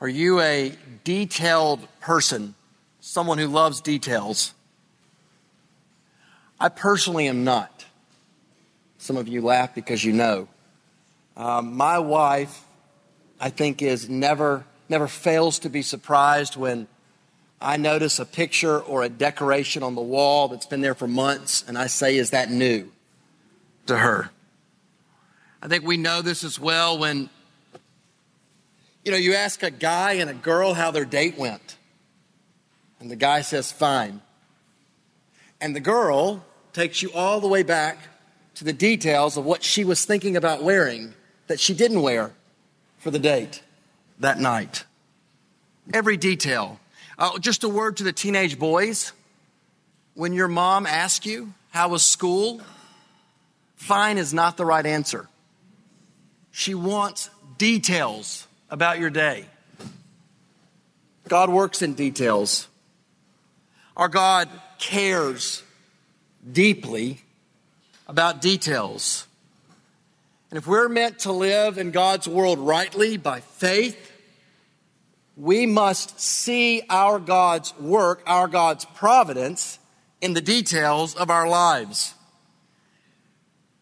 Are you a detailed person? Someone who loves details? I personally am not. Some of you laugh because you know. Um, my wife, I think, is never never fails to be surprised when I notice a picture or a decoration on the wall that's been there for months, and I say, "Is that new?" to her. I think we know this as well when you know you ask a guy and a girl how their date went, and the guy says, "Fine," and the girl takes you all the way back to the details of what she was thinking about wearing that she didn't wear for the date that night. Every detail. Uh, just a word to the teenage boys. When your mom asks you, How was school? Fine is not the right answer. She wants details about your day. God works in details. Our God cares deeply about details. And if we're meant to live in God's world rightly by faith, we must see our God's work, our God's providence in the details of our lives.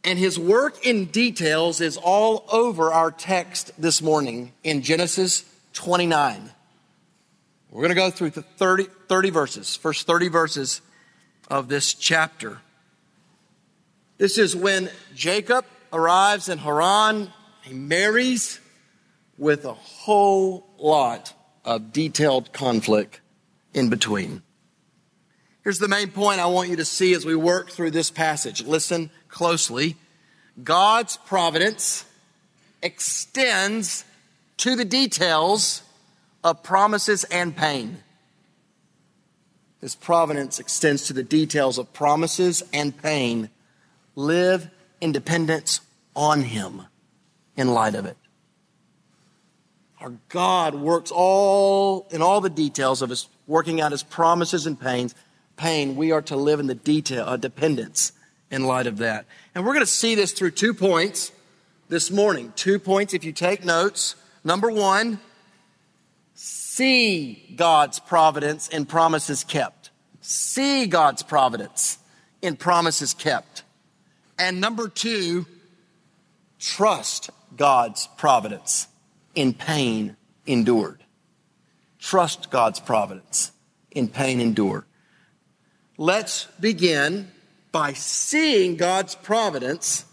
And his work in details is all over our text this morning in Genesis 29. We're going to go through the 30, 30 verses, first 30 verses of this chapter. This is when Jacob arrives in Haran. He marries with a whole lot of detailed conflict in between. Here's the main point I want you to see as we work through this passage. Listen closely. God's providence extends to the details of promises and pain. His providence extends to the details of promises and pain. Live in dependence on Him in light of it. Our God works all in all the details of His working out His promises and pains. Pain, we are to live in the detail, uh, dependence in light of that. And we're going to see this through two points this morning. Two points if you take notes. Number one, see God's providence and promises kept. See God's providence in promises kept. And number two, trust God's providence in pain endured. Trust God's providence in pain endured. Let's begin by seeing God's providence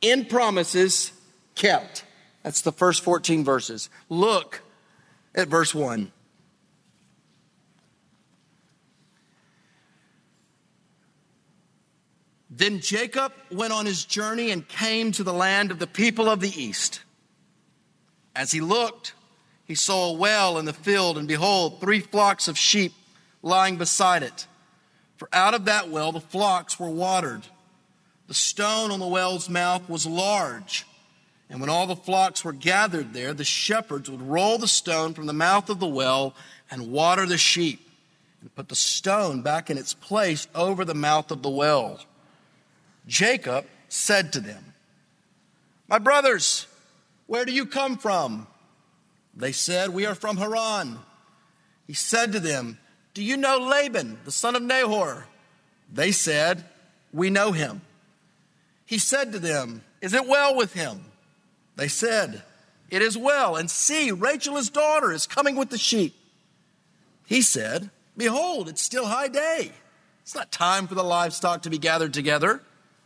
in promises kept. That's the first 14 verses. Look at verse 1. Then Jacob went on his journey and came to the land of the people of the east. As he looked, he saw a well in the field, and behold, three flocks of sheep lying beside it. For out of that well the flocks were watered. The stone on the well's mouth was large. And when all the flocks were gathered there, the shepherds would roll the stone from the mouth of the well and water the sheep, and put the stone back in its place over the mouth of the well. Jacob said to them, My brothers, where do you come from? They said, We are from Haran. He said to them, Do you know Laban, the son of Nahor? They said, We know him. He said to them, Is it well with him? They said, It is well. And see, Rachel, his daughter, is coming with the sheep. He said, Behold, it's still high day. It's not time for the livestock to be gathered together.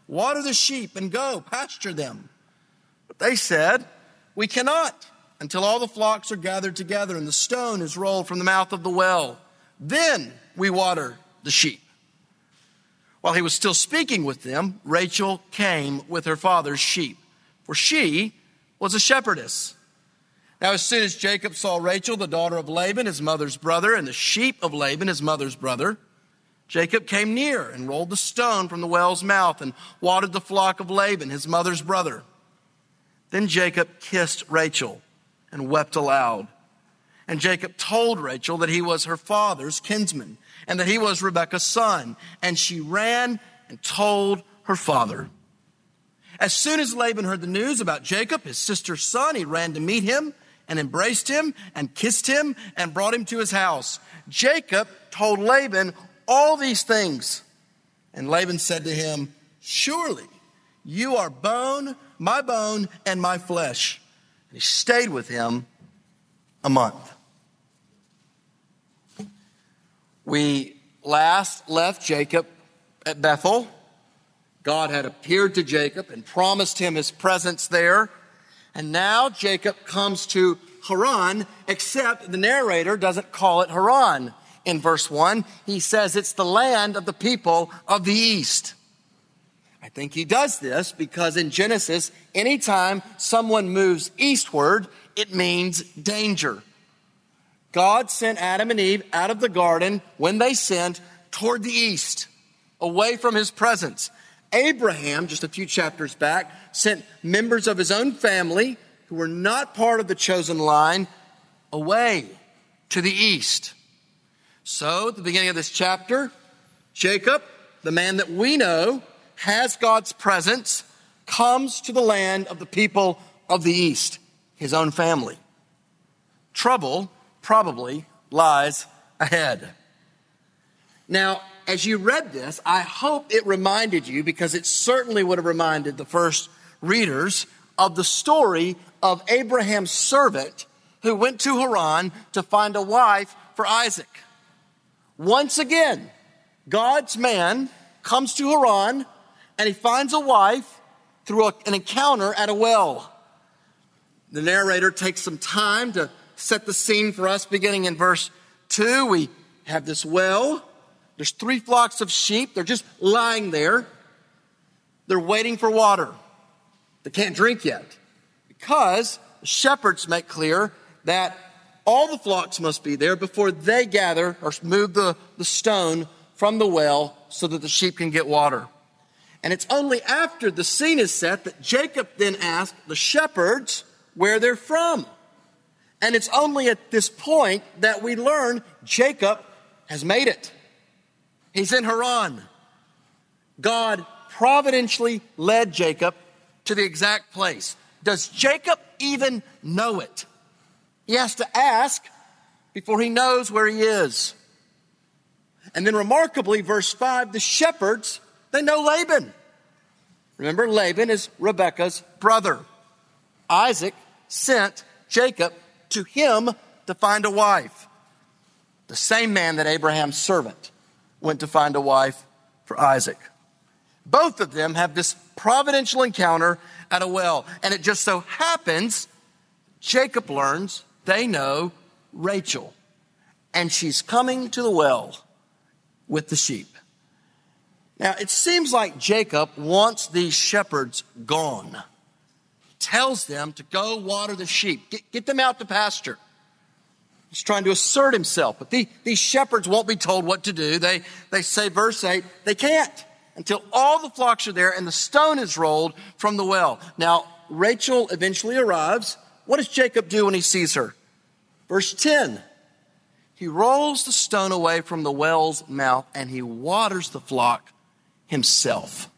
Water the sheep and go, pasture them. But they said, We cannot until all the flocks are gathered together and the stone is rolled from the mouth of the well. Then we water the sheep. While he was still speaking with them, Rachel came with her father's sheep, for she was a shepherdess. Now, as soon as Jacob saw Rachel, the daughter of Laban, his mother's brother, and the sheep of Laban, his mother's brother, Jacob came near and rolled the stone from the well's mouth and watered the flock of Laban, his mother's brother. Then Jacob kissed Rachel and wept aloud. And Jacob told Rachel that he was her father's kinsman and that he was Rebekah's son. And she ran and told her father. As soon as Laban heard the news about Jacob, his sister's son, he ran to meet him and embraced him and kissed him and brought him to his house. Jacob told Laban all these things. And Laban said to him, Surely you are bone, my bone, and my flesh. And he stayed with him a month. We last left Jacob at Bethel. God had appeared to Jacob and promised him his presence there. And now Jacob comes to Haran, except the narrator doesn't call it Haran in verse 1. He says it's the land of the people of the east. I think he does this because in Genesis, anytime someone moves eastward, it means danger. God sent Adam and Eve out of the garden when they sinned toward the east, away from his presence. Abraham, just a few chapters back, sent members of his own family who were not part of the chosen line away to the east. So, at the beginning of this chapter, Jacob, the man that we know has God's presence, comes to the land of the people of the east, his own family. Trouble probably lies ahead. Now, as you read this, I hope it reminded you, because it certainly would have reminded the first readers, of the story of Abraham's servant who went to Haran to find a wife for Isaac. Once again, God's man comes to Haran and he finds a wife through an encounter at a well. The narrator takes some time to set the scene for us beginning in verse 2. We have this well there's three flocks of sheep. They're just lying there. They're waiting for water. They can't drink yet because the shepherds make clear that all the flocks must be there before they gather or move the, the stone from the well so that the sheep can get water. And it's only after the scene is set that Jacob then asks the shepherds where they're from. And it's only at this point that we learn Jacob has made it. He's in Haran. God providentially led Jacob to the exact place. Does Jacob even know it? He has to ask before he knows where he is. And then remarkably, verse 5, the shepherds, they know Laban. Remember, Laban is Rebekah's brother. Isaac sent Jacob to him to find a wife. The same man that Abraham's servant went to find a wife for Isaac. Both of them have this providential encounter at a well. And it just so happens Jacob learns they know Rachel. And she's coming to the well with the sheep. Now, it seems like Jacob wants these shepherds gone. Tells them to go water the sheep, get, get them out to pasture. He's trying to assert himself. But the, these shepherds won't be told what to do. They, they say, verse 8, they can't until all the flocks are there and the stone is rolled from the well. Now, Rachel eventually arrives. What does Jacob do when he sees her? Verse 10 He rolls the stone away from the well's mouth and he waters the flock himself.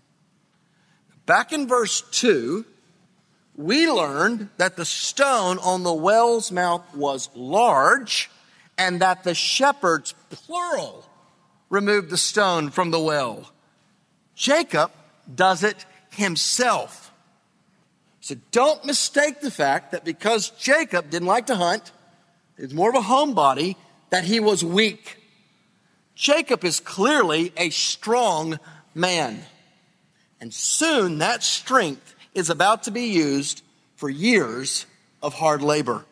Back in verse 2, we learned that the stone on the well's mouth was large and that the shepherds, plural, removed the stone from the well. Jacob does it himself. So don't mistake the fact that because Jacob didn't like to hunt, he was more of a homebody, that he was weak. Jacob is clearly a strong man. And soon that strength is about to be used for years of hard labor.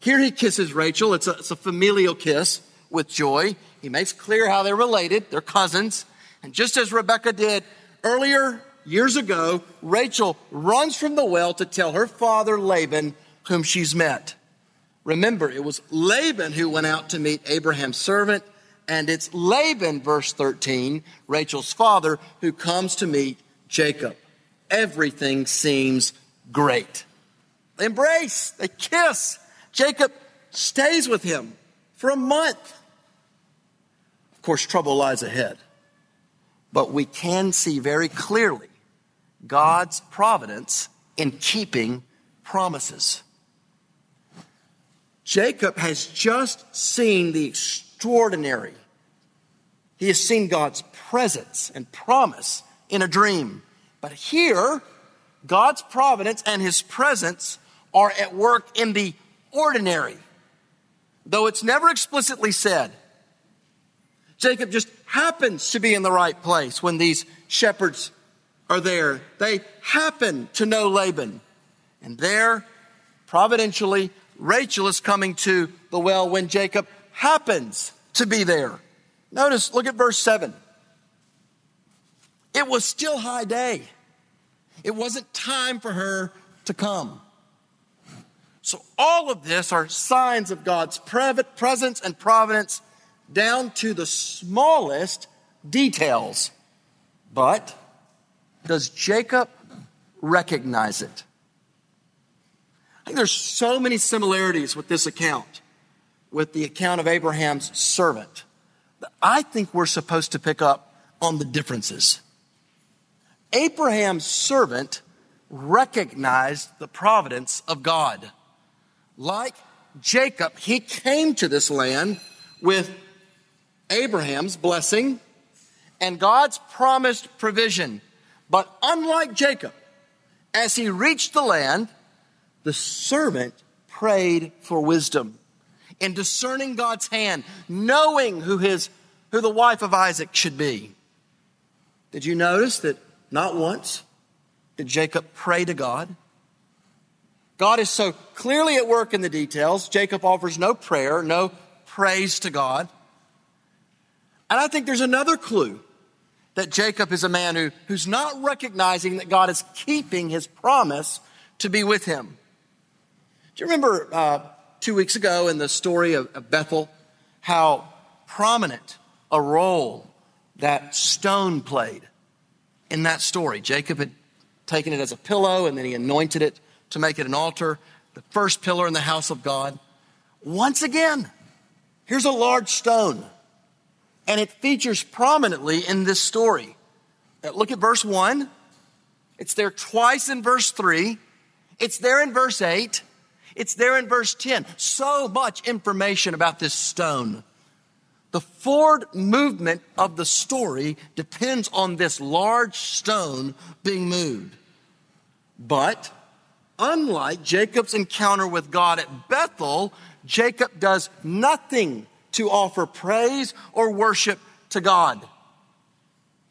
Here he kisses Rachel. It's a, it's a familial kiss with joy. He makes clear how they're related, they're cousins. And just as Rebekah did earlier, years ago, Rachel runs from the well to tell her father Laban whom she's met. Remember, it was Laban who went out to meet Abraham's servant, and it's Laban, verse 13, Rachel's father, who comes to meet Jacob everything seems great. They embrace, they kiss. Jacob stays with him for a month. Of course, trouble lies ahead. But we can see very clearly God's providence in keeping promises. Jacob has just seen the extraordinary. He has seen God's presence and promise in a dream. But here, God's providence and his presence are at work in the ordinary, though it's never explicitly said. Jacob just happens to be in the right place when these shepherds are there. They happen to know Laban. And there, providentially, Rachel is coming to the well when Jacob happens to be there. Notice, look at verse 7. It was still high day. It wasn't time for her to come. So, all of this are signs of God's presence and providence down to the smallest details. But does Jacob recognize it? I think there's so many similarities with this account, with the account of Abraham's servant, that I think we're supposed to pick up on the differences. Abraham's servant recognized the providence of God. Like Jacob, he came to this land with Abraham's blessing and God's promised provision. But unlike Jacob, as he reached the land, the servant prayed for wisdom in discerning God's hand, knowing who his who the wife of Isaac should be. Did you notice that not once did Jacob pray to God? God is so clearly at work in the details. Jacob offers no prayer, no praise to God. And I think there's another clue that Jacob is a man who, who's not recognizing that God is keeping his promise to be with him. Do you remember uh, two weeks ago in the story of, of Bethel how prominent a role that stone played in that story? Jacob had taken it as a pillow and then he anointed it to make it an altar, the first pillar in the house of God. Once again, here's a large stone, and it features prominently in this story. Look at verse 1. It's there twice in verse 3. It's there in verse 8. It's there in verse 10. So much information about this stone. The forward movement of the story depends on this large stone being moved. But unlike Jacob's encounter with God at Bethel, Jacob does nothing to offer praise or worship to God.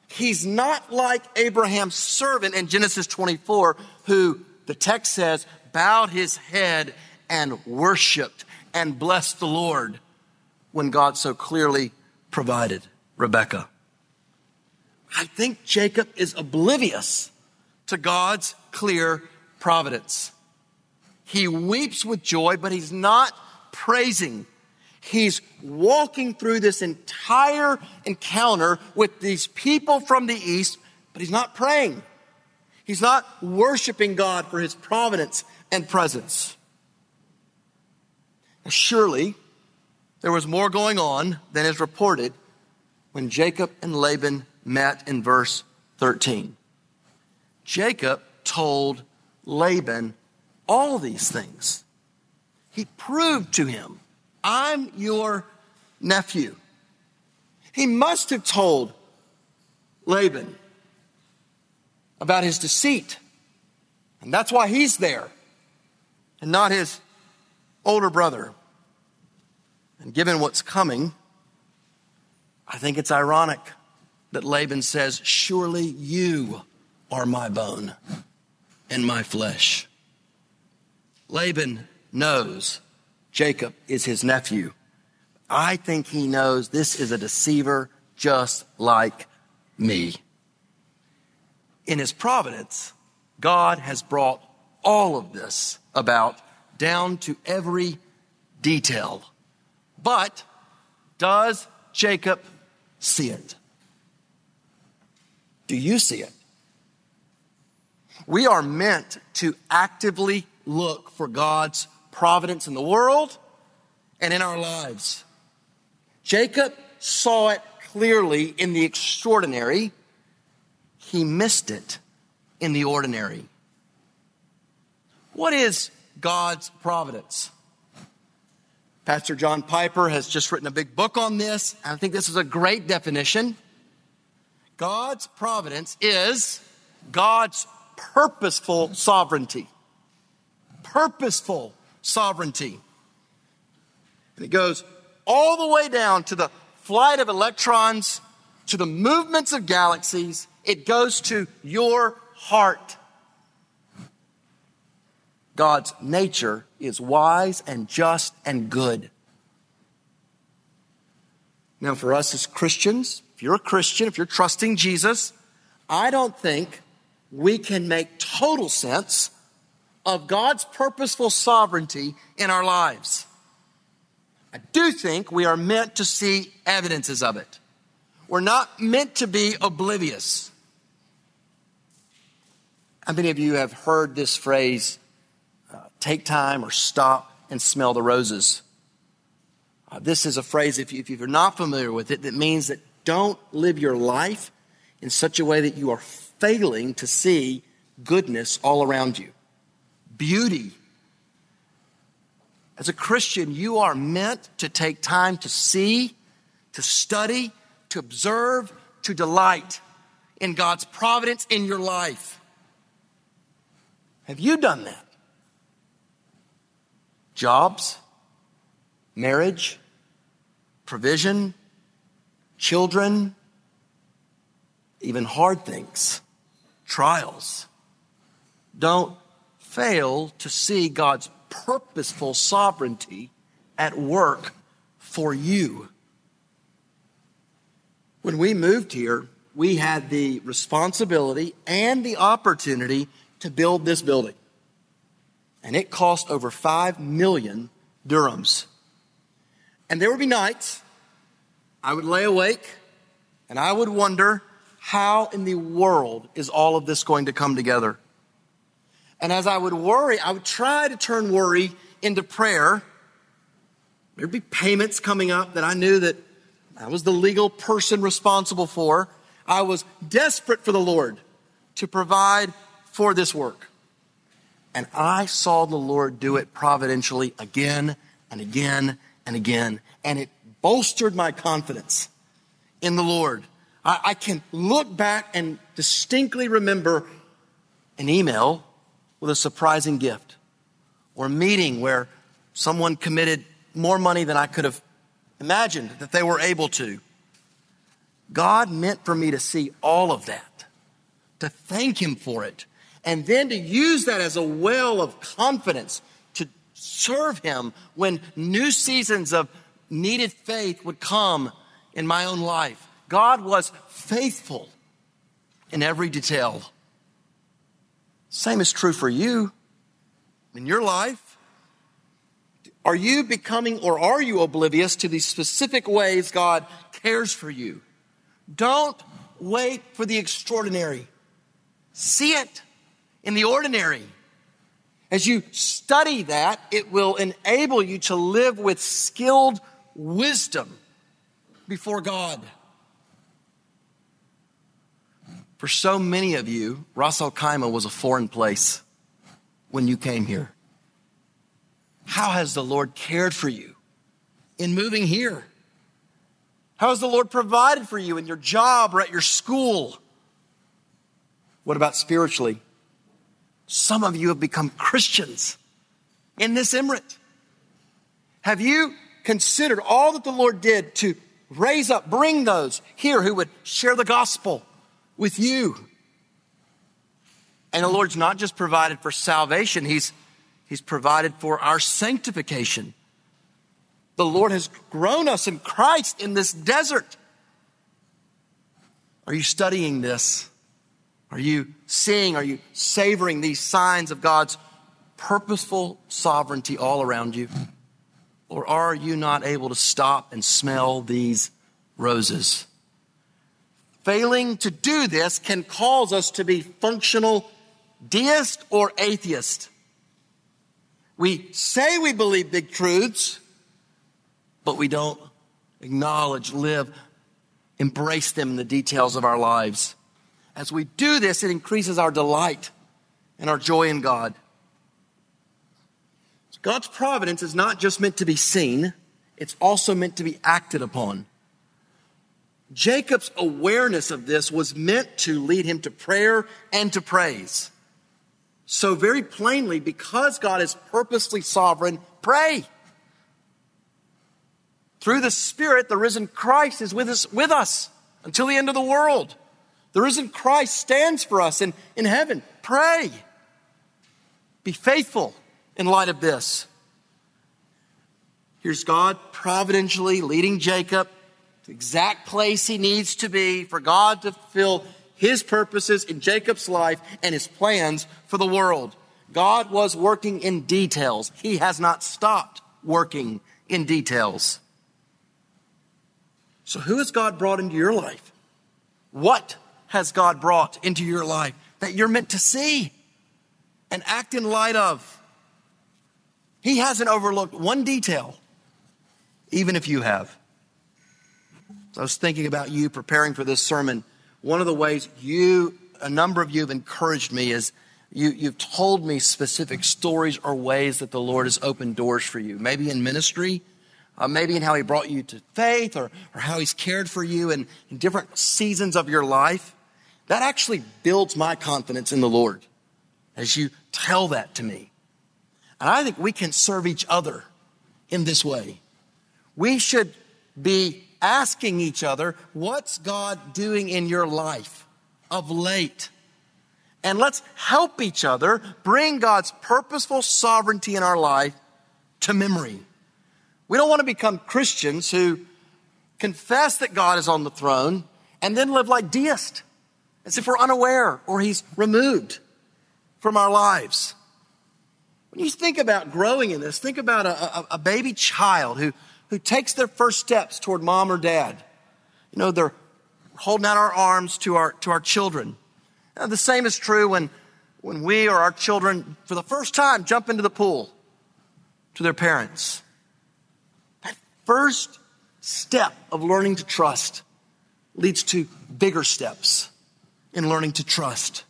He's not like Abraham's servant in Genesis 24, who the text says bowed his head and worshiped and blessed the Lord when God so clearly provided Rebekah. I think Jacob is oblivious to God's clear providence. He weeps with joy, but he's not praising. He's walking through this entire encounter with these people from the east, but he's not praying. He's not worshiping God for his providence and presence. Surely there was more going on than is reported when Jacob and Laban met in verse 13. Jacob told Laban all these things. He proved to him, I'm your nephew. He must have told Laban about his deceit. And that's why he's there and not his older brother. And given what's coming, I think it's ironic that Laban says, Surely you are my bone and my flesh. Laban knows Jacob is his nephew. I think he knows this is a deceiver just like me. In his providence, God has brought all of this about down to every detail. But does Jacob see it? Do you see it? We are meant to actively look for God's providence in the world and in our lives. Jacob saw it clearly in the extraordinary, he missed it in the ordinary. What is God's providence? Pastor John Piper has just written a big book on this. And I think this is a great definition. God's providence is God's purposeful sovereignty. Purposeful sovereignty. And it goes all the way down to the flight of electrons, to the movements of galaxies. It goes to your heart. God's nature is wise and just and good. Now, for us as Christians, if you're a Christian, if you're trusting Jesus, I don't think we can make total sense of God's purposeful sovereignty in our lives. I do think we are meant to see evidences of it. We're not meant to be oblivious. How many of you have heard this phrase, take time or stop and smell the roses? Uh, this is a phrase, if, you, if you're not familiar with it, that means that don't live your life in such a way that you are failing to see goodness all around you, beauty. As a Christian, you are meant to take time to see, to study, to observe, to delight in God's providence in your life. Have you done that? Jobs, marriage, provision, children, even hard things, trials. Don't fail to see God's purposeful sovereignty at work for you. When we moved here, we had the responsibility and the opportunity to build this building. And it cost over 5 million dirhams. And there would be nights I would lay awake and I would wonder how in the world is all of this going to come together? And as I would worry, I would try to turn worry into prayer. There'd be payments coming up that I knew that I was the legal person responsible for. I was desperate for the Lord to provide for this work. And I saw the Lord do it providentially again and again and again. And it bolstered my confidence in the Lord. I, I can look back and distinctly remember an email with a surprising gift or a meeting where someone committed more money than I could have imagined that they were able to. God meant for me to see all of that, to thank Him for it, and then to use that as a well of confidence to serve Him when new seasons of needed faith would come in my own life. God was faithful in every detail. Same is true for you in your life. Are you becoming or are you oblivious to the specific ways God cares for you? Don't wait for the extraordinary. See it in the ordinary. As you study that, it will enable you to live with skilled wisdom before God. For so many of you, Ras Al Khaimah was a foreign place when you came here. How has the Lord cared for you in moving here? How has the Lord provided for you in your job or at your school? What about spiritually? Some of you have become Christians in this emirate. Have you considered all that the Lord did to raise up, bring those here who would share the gospel with you. And the Lord's not just provided for salvation, He's, He's provided for our sanctification. The Lord has grown us in Christ in this desert. Are you studying this? Are you seeing, are you savoring these signs of God's purposeful sovereignty all around you? Or are you not able to stop and smell these roses? Failing to do this can cause us to be functional deist or atheist. We say we believe big truths, but we don't acknowledge, live, embrace them in the details of our lives. As we do this, it increases our delight and our joy in God. God's providence is not just meant to be seen, it's also meant to be acted upon. Jacob's awareness of this was meant to lead him to prayer and to praise. So, very plainly, because God is purposely sovereign, pray. Through the Spirit, the risen Christ is with us, with us until the end of the world. The risen Christ stands for us in, in heaven. Pray. Be faithful in light of this. Here's God providentially leading Jacob to the exact place he needs to be for God to fulfill his purposes in Jacob's life and his plans for the world. God was working in details. He has not stopped working in details. So, who has God brought into your life? What has God brought into your life that you're meant to see and act in light of? He hasn't overlooked one detail, even if you have. So I was thinking about you preparing for this sermon. One of the ways you, a number of you have encouraged me is you, you've told me specific stories or ways that the Lord has opened doors for you, maybe in ministry, uh, maybe in how He brought you to faith or, or how He's cared for you in, in different seasons of your life. That actually builds my confidence in the Lord as you tell that to me. And I think we can serve each other in this way. We should be asking each other, what's God doing in your life of late? And let's help each other bring God's purposeful sovereignty in our life to memory. We don't want to become Christians who confess that God is on the throne and then live like deists, as if we're unaware or He's removed from our lives. When you think about growing in this, think about a, a, a baby child who, who takes their first steps toward mom or dad. You know, they're holding out our arms to our, to our children. Now, the same is true when, when we or our children, for the first time, jump into the pool to their parents. That first step of learning to trust leads to bigger steps in learning to trust.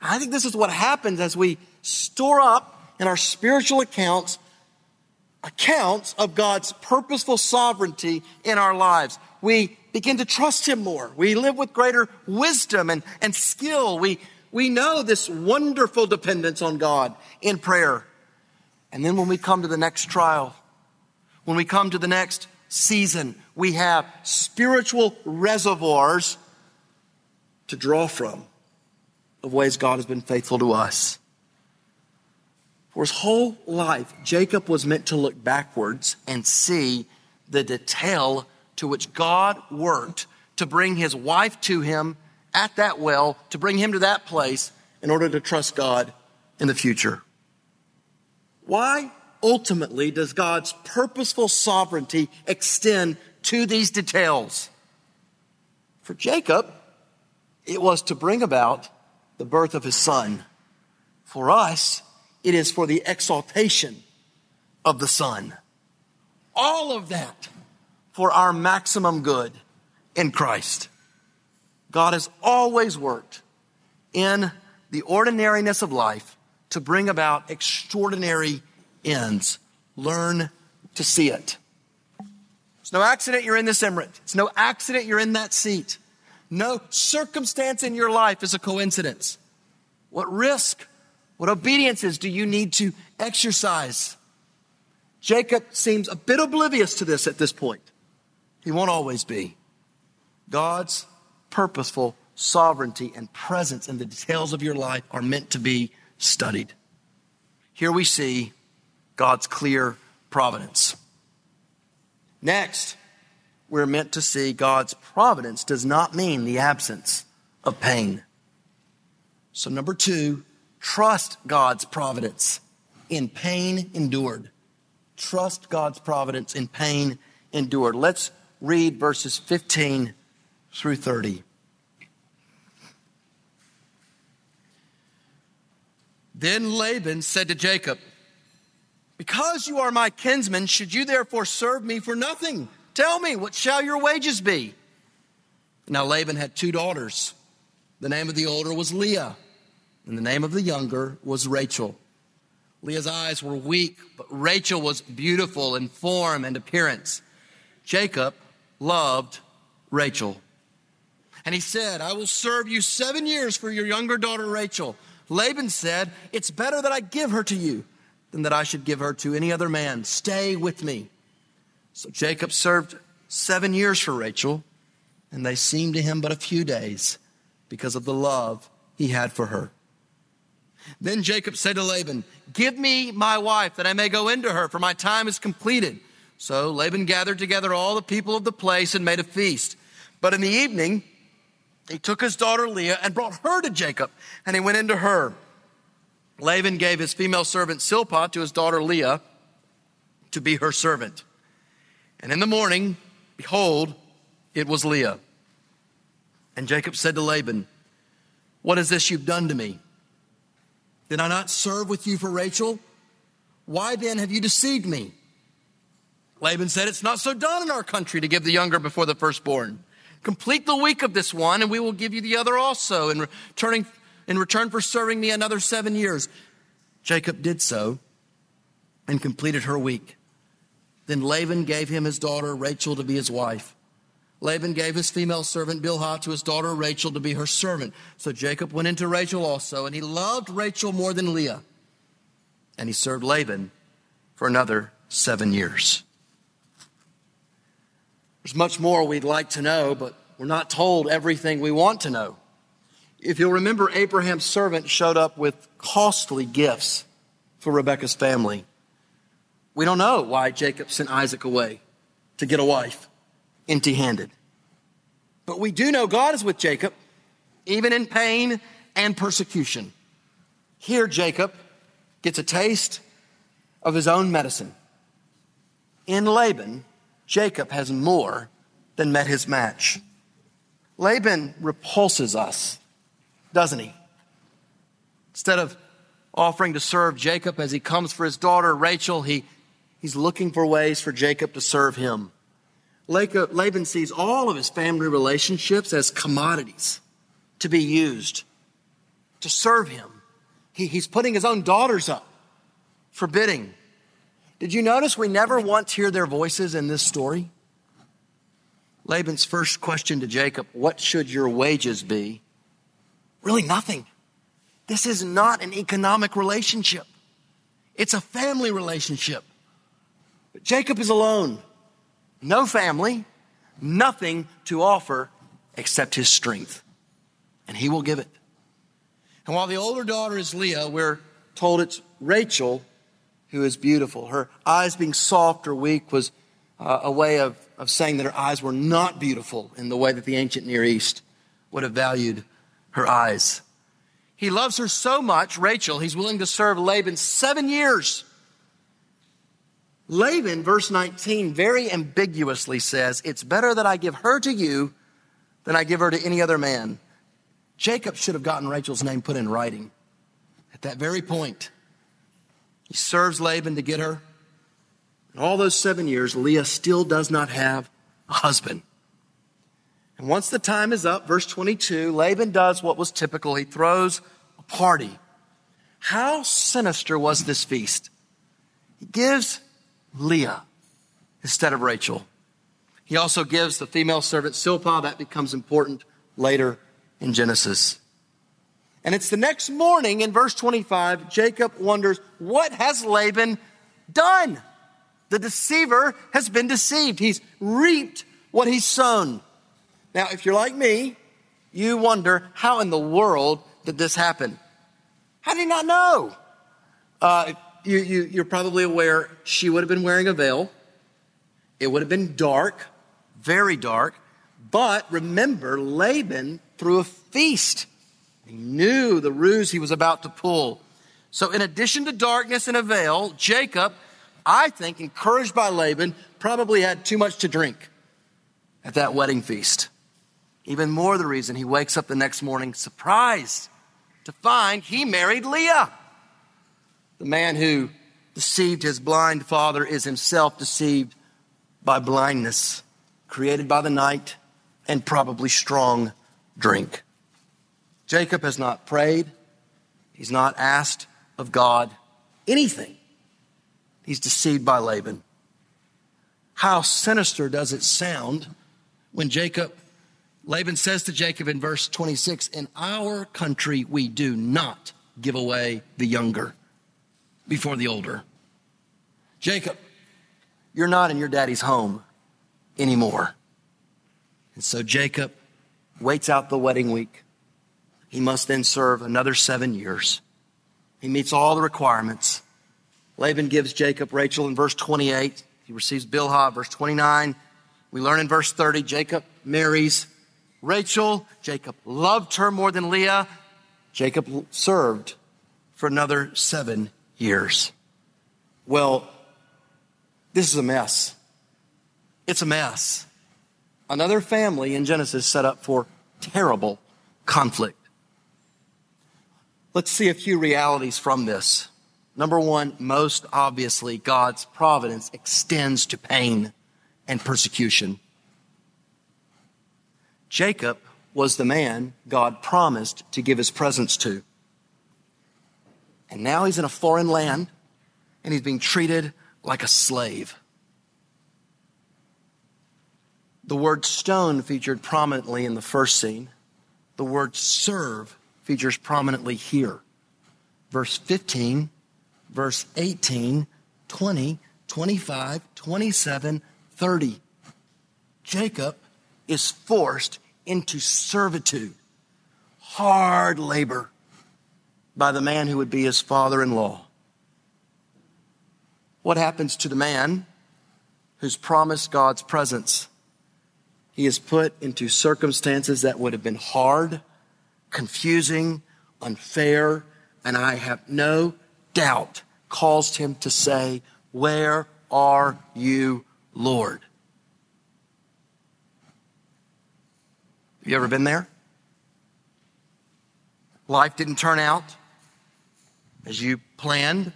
I think this is what happens as we store up in our spiritual accounts accounts of God's purposeful sovereignty in our lives. We begin to trust Him more. We live with greater wisdom and, and skill. We, we know this wonderful dependence on God in prayer. And then when we come to the next trial, when we come to the next season, we have spiritual reservoirs to draw from of ways God has been faithful to us. For his whole life, Jacob was meant to look backwards and see the detail to which God worked to bring his wife to him at that well, to bring him to that place in order to trust God in the future. Why ultimately does God's purposeful sovereignty extend to these details? For Jacob, it was to bring about the birth of his son. For us, it is for the exaltation of the Son. All of that for our maximum good in Christ. God has always worked in the ordinariness of life to bring about extraordinary ends. Learn to see it. It's no accident you're in this emirate. It's no accident you're in that seat. No circumstance in your life is a coincidence. What risk what obediences do you need to exercise? Jacob seems a bit oblivious to this at this point. He won't always be. God's purposeful sovereignty and presence in the details of your life are meant to be studied. Here we see God's clear providence. Next, we're meant to see God's providence does not mean the absence of pain. So, number two, Trust God's providence in pain endured. Trust God's providence in pain endured. Let's read verses 15 through 30. Then Laban said to Jacob, Because you are my kinsman, should you therefore serve me for nothing? Tell me, what shall your wages be? Now Laban had two daughters. The name of the older was Leah and the name of the younger was Rachel. Leah's eyes were weak, but Rachel was beautiful in form and appearance. Jacob loved Rachel. And he said, I will serve you seven years for your younger daughter Rachel. Laban said, It's better that I give her to you than that I should give her to any other man. Stay with me. So Jacob served seven years for Rachel, and they seemed to him but a few days because of the love he had for her. Then Jacob said to Laban, Give me my wife that I may go into her, for my time is completed. So Laban gathered together all the people of the place and made a feast. But in the evening, he took his daughter Leah and brought her to Jacob, and he went into her. Laban gave his female servant Zilpah to his daughter Leah to be her servant. And in the morning, behold, it was Leah. And Jacob said to Laban, What is this you've done to me? Did I not serve with you for Rachel? Why then have you deceived me? Laban said, It's not so done in our country to give the younger before the firstborn. Complete the week of this one, and we will give you the other also in, returning, in return for serving me another seven years. Jacob did so and completed her week. Then Laban gave him his daughter Rachel to be his wife. Laban gave his female servant Bilhah to his daughter Rachel to be her servant. So Jacob went into Rachel also, and he loved Rachel more than Leah. And he served Laban for another seven years. There's much more we'd like to know, but we're not told everything we want to know. If you'll remember, Abraham's servant showed up with costly gifts for Rebekah's family. We don't know why Jacob sent Isaac away to get a wife empty handed. But we do know God is with Jacob, even in pain and persecution. Here, Jacob gets a taste of his own medicine. In Laban, Jacob has more than met his match. Laban repulses us, doesn't he? Instead of offering to serve Jacob as he comes for his daughter Rachel, he He's looking for ways for Jacob to serve him. Laban sees all of his family relationships as commodities to be used to serve him. He, he's putting his own daughters up for bidding. Did you notice we never once hear their voices in this story? Laban's first question to Jacob, What should your wages be? Really, nothing. This is not an economic relationship, it's a family relationship. But Jacob is alone, no family, nothing to offer except his strength. And he will give it. And while the older daughter is Leah, we're told it's Rachel who is beautiful. Her eyes being soft or weak was uh, a way of, of saying that her eyes were not beautiful in the way that the ancient Near East would have valued her eyes. He loves her so much, Rachel, he's willing to serve Laban seven years Laban, verse 19, very ambiguously says, It's better that I give her to you than I give her to any other man. Jacob should have gotten Rachel's name put in writing at that very point. He serves Laban to get her. All those seven years, Leah still does not have a husband. And once the time is up, verse 22, Laban does what was typical. He throws a party. How sinister was this feast? He gives Leah instead of Rachel. He also gives the female servant Zilpah. That becomes important later in Genesis. And it's the next morning in verse 25, Jacob wonders, what has Laban done? The deceiver has been deceived. He's reaped what he's sown. Now, if you're like me, you wonder, how in the world did this happen? How did he not know? Uh, you, you, you're probably aware she would have been wearing a veil. It would have been dark, very dark. But remember, Laban threw a feast. He knew the ruse he was about to pull. So, in addition to darkness and a veil, Jacob, I think, encouraged by Laban, probably had too much to drink at that wedding feast. Even more the reason he wakes up the next morning surprised to find he married Leah. The man who deceived his blind father is himself deceived by blindness, created by the night and probably strong drink. Jacob has not prayed, he's not asked of God, anything. He's deceived by Laban. How sinister does it sound when Jacob, Laban says to Jacob in verse 26, In our country we do not give away the younger before the older. Jacob, you're not in your daddy's home anymore. And so Jacob waits out the wedding week. He must then serve another seven years. He meets all the requirements. Laban gives Jacob Rachel in verse 28. He receives Bilhah, verse 29. We learn in verse 30, Jacob marries Rachel. Jacob loved her more than Leah. Jacob served for another seven years. Well, this is a mess. It's a mess. Another family in Genesis set up for terrible conflict. Let's see a few realities from this. Number one, most obviously, God's providence extends to pain and persecution. Jacob was the man God promised to give his presence to. And now he's in a foreign land and he's being treated like a slave. The word stone featured prominently in the first scene. The word serve features prominently here. Verse 15, verse 18, 20, 25, 27, 30. Jacob is forced into servitude, hard labor by the man who would be his father in law. What happens to the man who's promised God's presence? He is put into circumstances that would have been hard confusing, unfair, and I have no doubt caused him to say, Where are you, Lord? Have you ever been there? Life didn't turn out as you planned.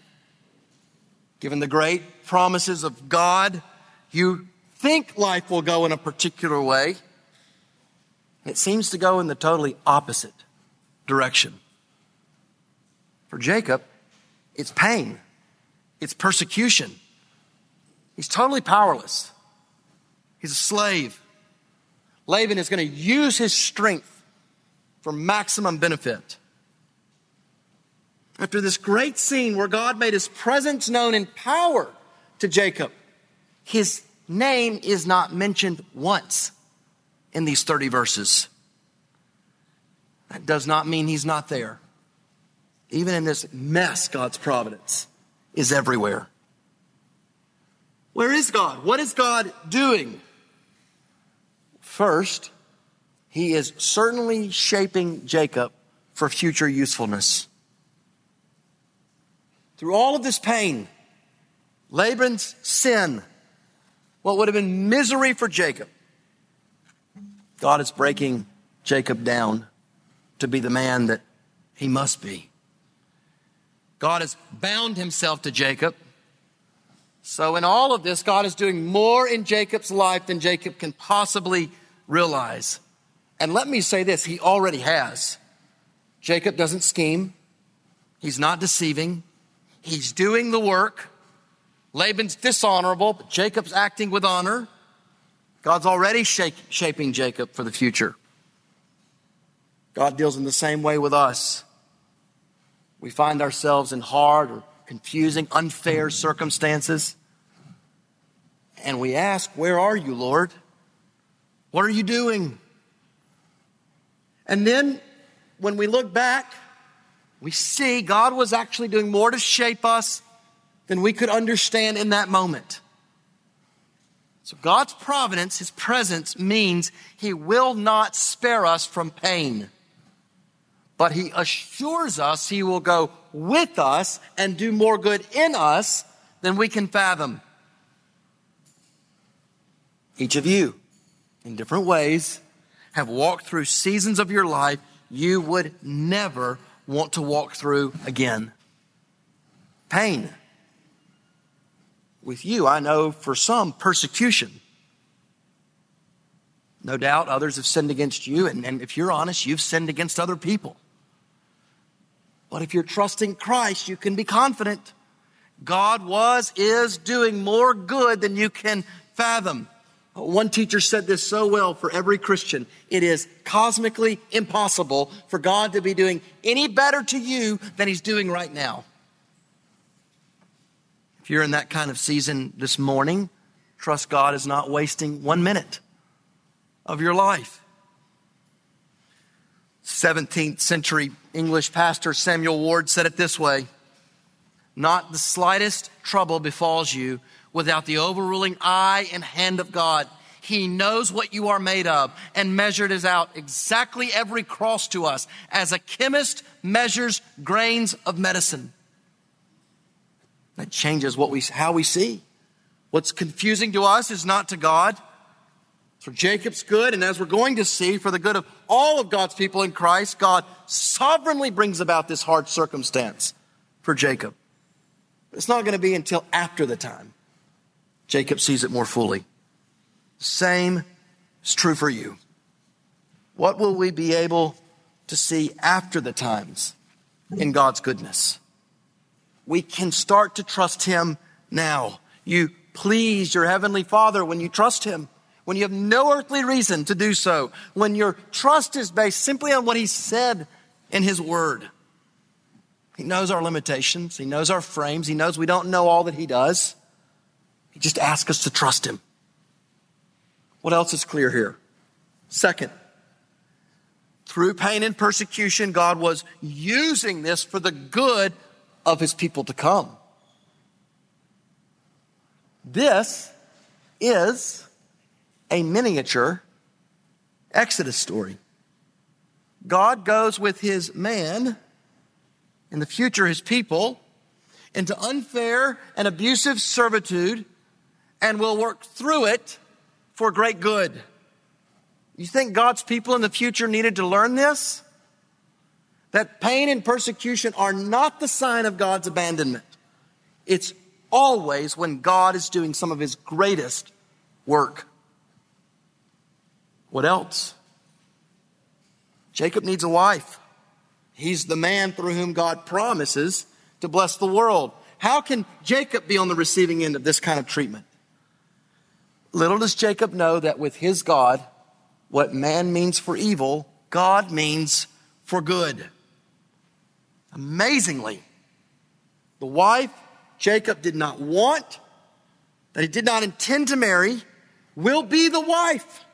Given the great promises of God, you think life will go in a particular way. It seems to go in the totally opposite direction. For Jacob, it's pain, it's persecution. He's totally powerless. He's a slave. Laban is going to use his strength for maximum benefit. After this great scene where God made his presence known in power to Jacob, his name is not mentioned once in these 30 verses. That does not mean he's not there. Even in this mess, God's providence is everywhere. Where is God? What is God doing? First, he is certainly shaping Jacob for future usefulness. Through all of this pain, Laban's sin, what would have been misery for Jacob, God is breaking Jacob down to be the man that he must be. God has bound himself to Jacob. So, in all of this, God is doing more in Jacob's life than Jacob can possibly realize. And let me say this He already has. Jacob doesn't scheme, he's not deceiving, he's doing the work. Laban's dishonorable, but Jacob's acting with honor. God's already shake, shaping Jacob for the future. God deals in the same way with us. We find ourselves in hard or confusing, unfair circumstances. And we ask, Where are you, Lord? What are you doing? And then when we look back, we see God was actually doing more to shape us than we could understand in that moment. So God's providence, His presence means He will not spare us from pain but he assures us he will go with us and do more good in us than we can fathom. Each of you, in different ways, have walked through seasons of your life you would never want to walk through again. Pain. With you, I know for some, persecution. No doubt others have sinned against you, and, and if you're honest, you've sinned against other people. But if you're trusting Christ, you can be confident God was, is doing more good than you can fathom. One teacher said this so well for every Christian. It is cosmically impossible for God to be doing any better to you than He's doing right now. If you're in that kind of season this morning, trust God is not wasting one minute of your life. 17th century English pastor Samuel Ward said it this way Not the slightest trouble befalls you without the overruling eye and hand of God. He knows what you are made of and measured it out exactly every cross to us as a chemist measures grains of medicine. That changes what we, how we see. What's confusing to us is not to God. For Jacob's good, and as we're going to see, for the good of all of God's people in Christ, God sovereignly brings about this hard circumstance for Jacob. It's not going to be until after the time. Jacob sees it more fully. Same is true for you. What will we be able to see after the times in God's goodness? We can start to trust Him now. You please your Heavenly Father when you trust Him, when you have no earthly reason to do so, when your trust is based simply on what He said in His Word. He knows our limitations, He knows our frames, He knows we don't know all that He does. He just asks us to trust Him. What else is clear here? Second, through pain and persecution, God was using this for the good of his people to come. This is a miniature Exodus story. God goes with his man, in the future his people, into unfair and abusive servitude and will work through it for great good. You think God's people in the future needed to learn this? That pain and persecution are not the sign of God's abandonment. It's always when God is doing some of his greatest work. What else? Jacob needs a wife. He's the man through whom God promises to bless the world. How can Jacob be on the receiving end of this kind of treatment? Little does Jacob know that with his God, what man means for evil, God means for good. Amazingly, the wife Jacob did not want, that he did not intend to marry, will be the wife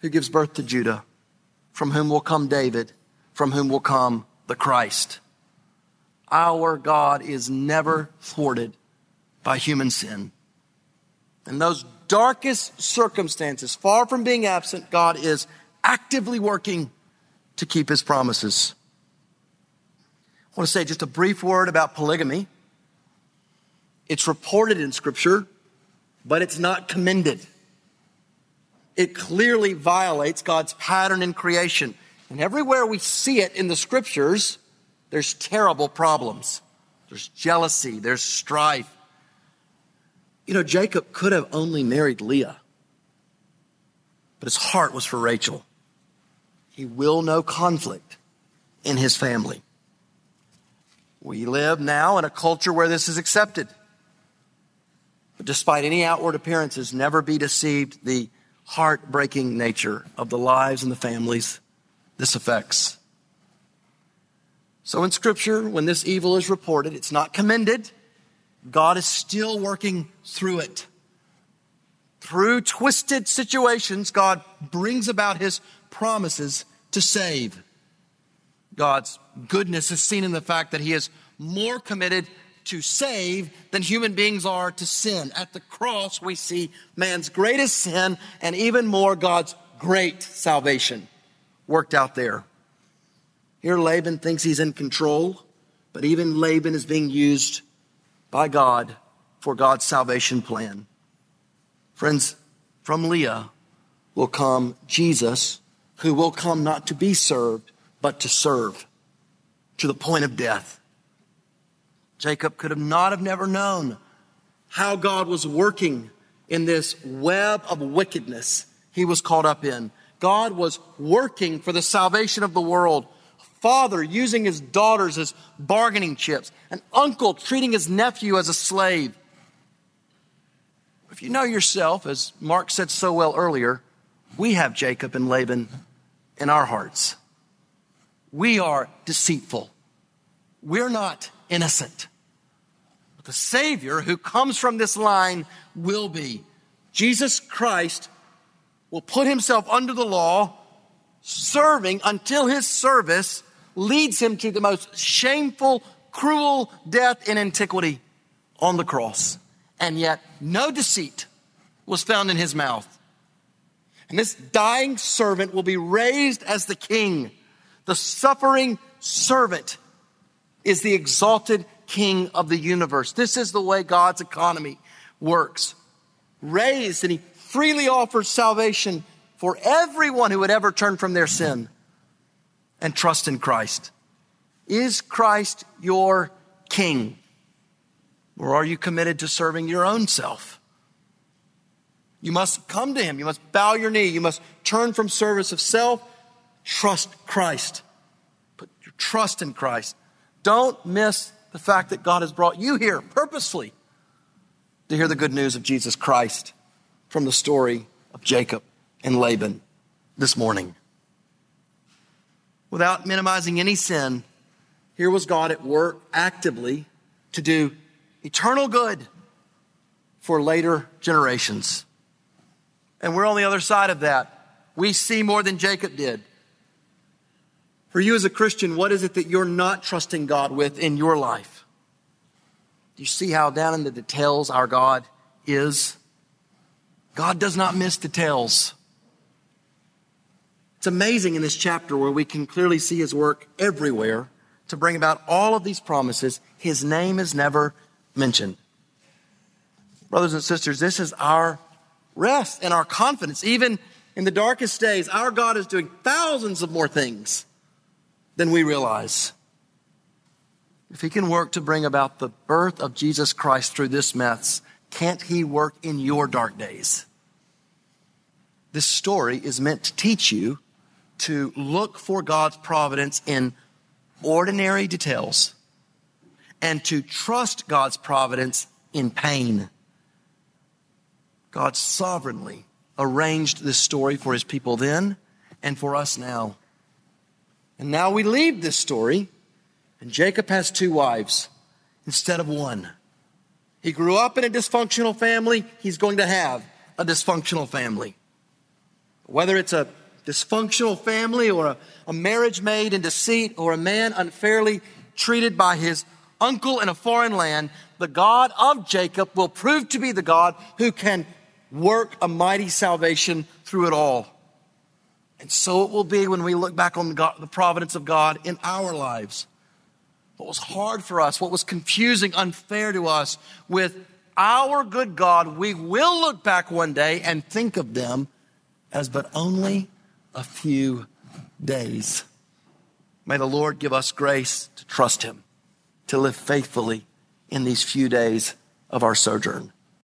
who gives birth to Judah, from whom will come David, from whom will come the Christ. Our God is never thwarted by human sin. In those darkest circumstances, far from being absent, God is actively working to keep his promises. I want to say just a brief word about polygamy. It's reported in Scripture, but it's not commended. It clearly violates God's pattern in creation. And everywhere we see it in the Scriptures, there's terrible problems. There's jealousy, there's strife, you know, Jacob could have only married Leah, but his heart was for Rachel. He will know conflict in his family. We live now in a culture where this is accepted. But despite any outward appearances, never be deceived the heartbreaking nature of the lives and the families this affects. So in scripture, when this evil is reported, it's not commended, God is still working through it. Through twisted situations, God brings about his promises to save. God's goodness is seen in the fact that he is more committed to save than human beings are to sin. At the cross, we see man's greatest sin and even more God's great salvation worked out there. Here, Laban thinks he's in control, but even Laban is being used by God for God's salvation plan. Friends, from Leah will come Jesus, who will come not to be served, but to serve to the point of death. Jacob could have not have never known how God was working in this web of wickedness he was caught up in. God was working for the salvation of the world father using his daughters as bargaining chips, an uncle treating his nephew as a slave. If you know yourself, as Mark said so well earlier, we have Jacob and Laban in our hearts. We are deceitful. We're not innocent. But the Savior who comes from this line will be. Jesus Christ will put himself under the law, serving until his service leads him to the most shameful, cruel death in antiquity on the cross. And yet, no deceit was found in his mouth. And this dying servant will be raised as the king. The suffering servant is the exalted king of the universe. This is the way God's economy works. Raised, and he freely offers salvation for everyone who would ever turn from their sin and trust in Christ. Is Christ your king? Or are you committed to serving your own self? You must come to him. You must bow your knee. You must turn from service of self. Trust Christ. Put your trust in Christ. Don't miss the fact that God has brought you here purposely to hear the good news of Jesus Christ from the story of Jacob and Laban this morning. Without minimizing any sin, here was God at work actively to do eternal good for later generations. And we're on the other side of that. We see more than Jacob did. For you as a Christian, what is it that you're not trusting God with in your life? Do you see how down in the details our God is? God does not miss details. It's amazing in this chapter where we can clearly see his work everywhere to bring about all of these promises. His name is never mentioned. Brothers and sisters, this is our rest and our confidence. Even in the darkest days, our God is doing thousands of more things than we realize. If he can work to bring about the birth of Jesus Christ through this mess, can't he work in your dark days? This story is meant to teach you to look for God's providence in ordinary details and to trust God's providence in pain. God sovereignly arranged this story for his people then and for us now. And now we leave this story, and Jacob has two wives instead of one. He grew up in a dysfunctional family, he's going to have a dysfunctional family. Whether it's a dysfunctional family or a, a marriage made in deceit or a man unfairly treated by his uncle in a foreign land, the God of Jacob will prove to be the God who can work a mighty salvation through it all. And so it will be when we look back on God, the providence of God in our lives. What was hard for us, what was confusing, unfair to us, with our good God, we will look back one day and think of them as but only a few days. May the Lord give us grace to trust Him, to live faithfully in these few days of our sojourn.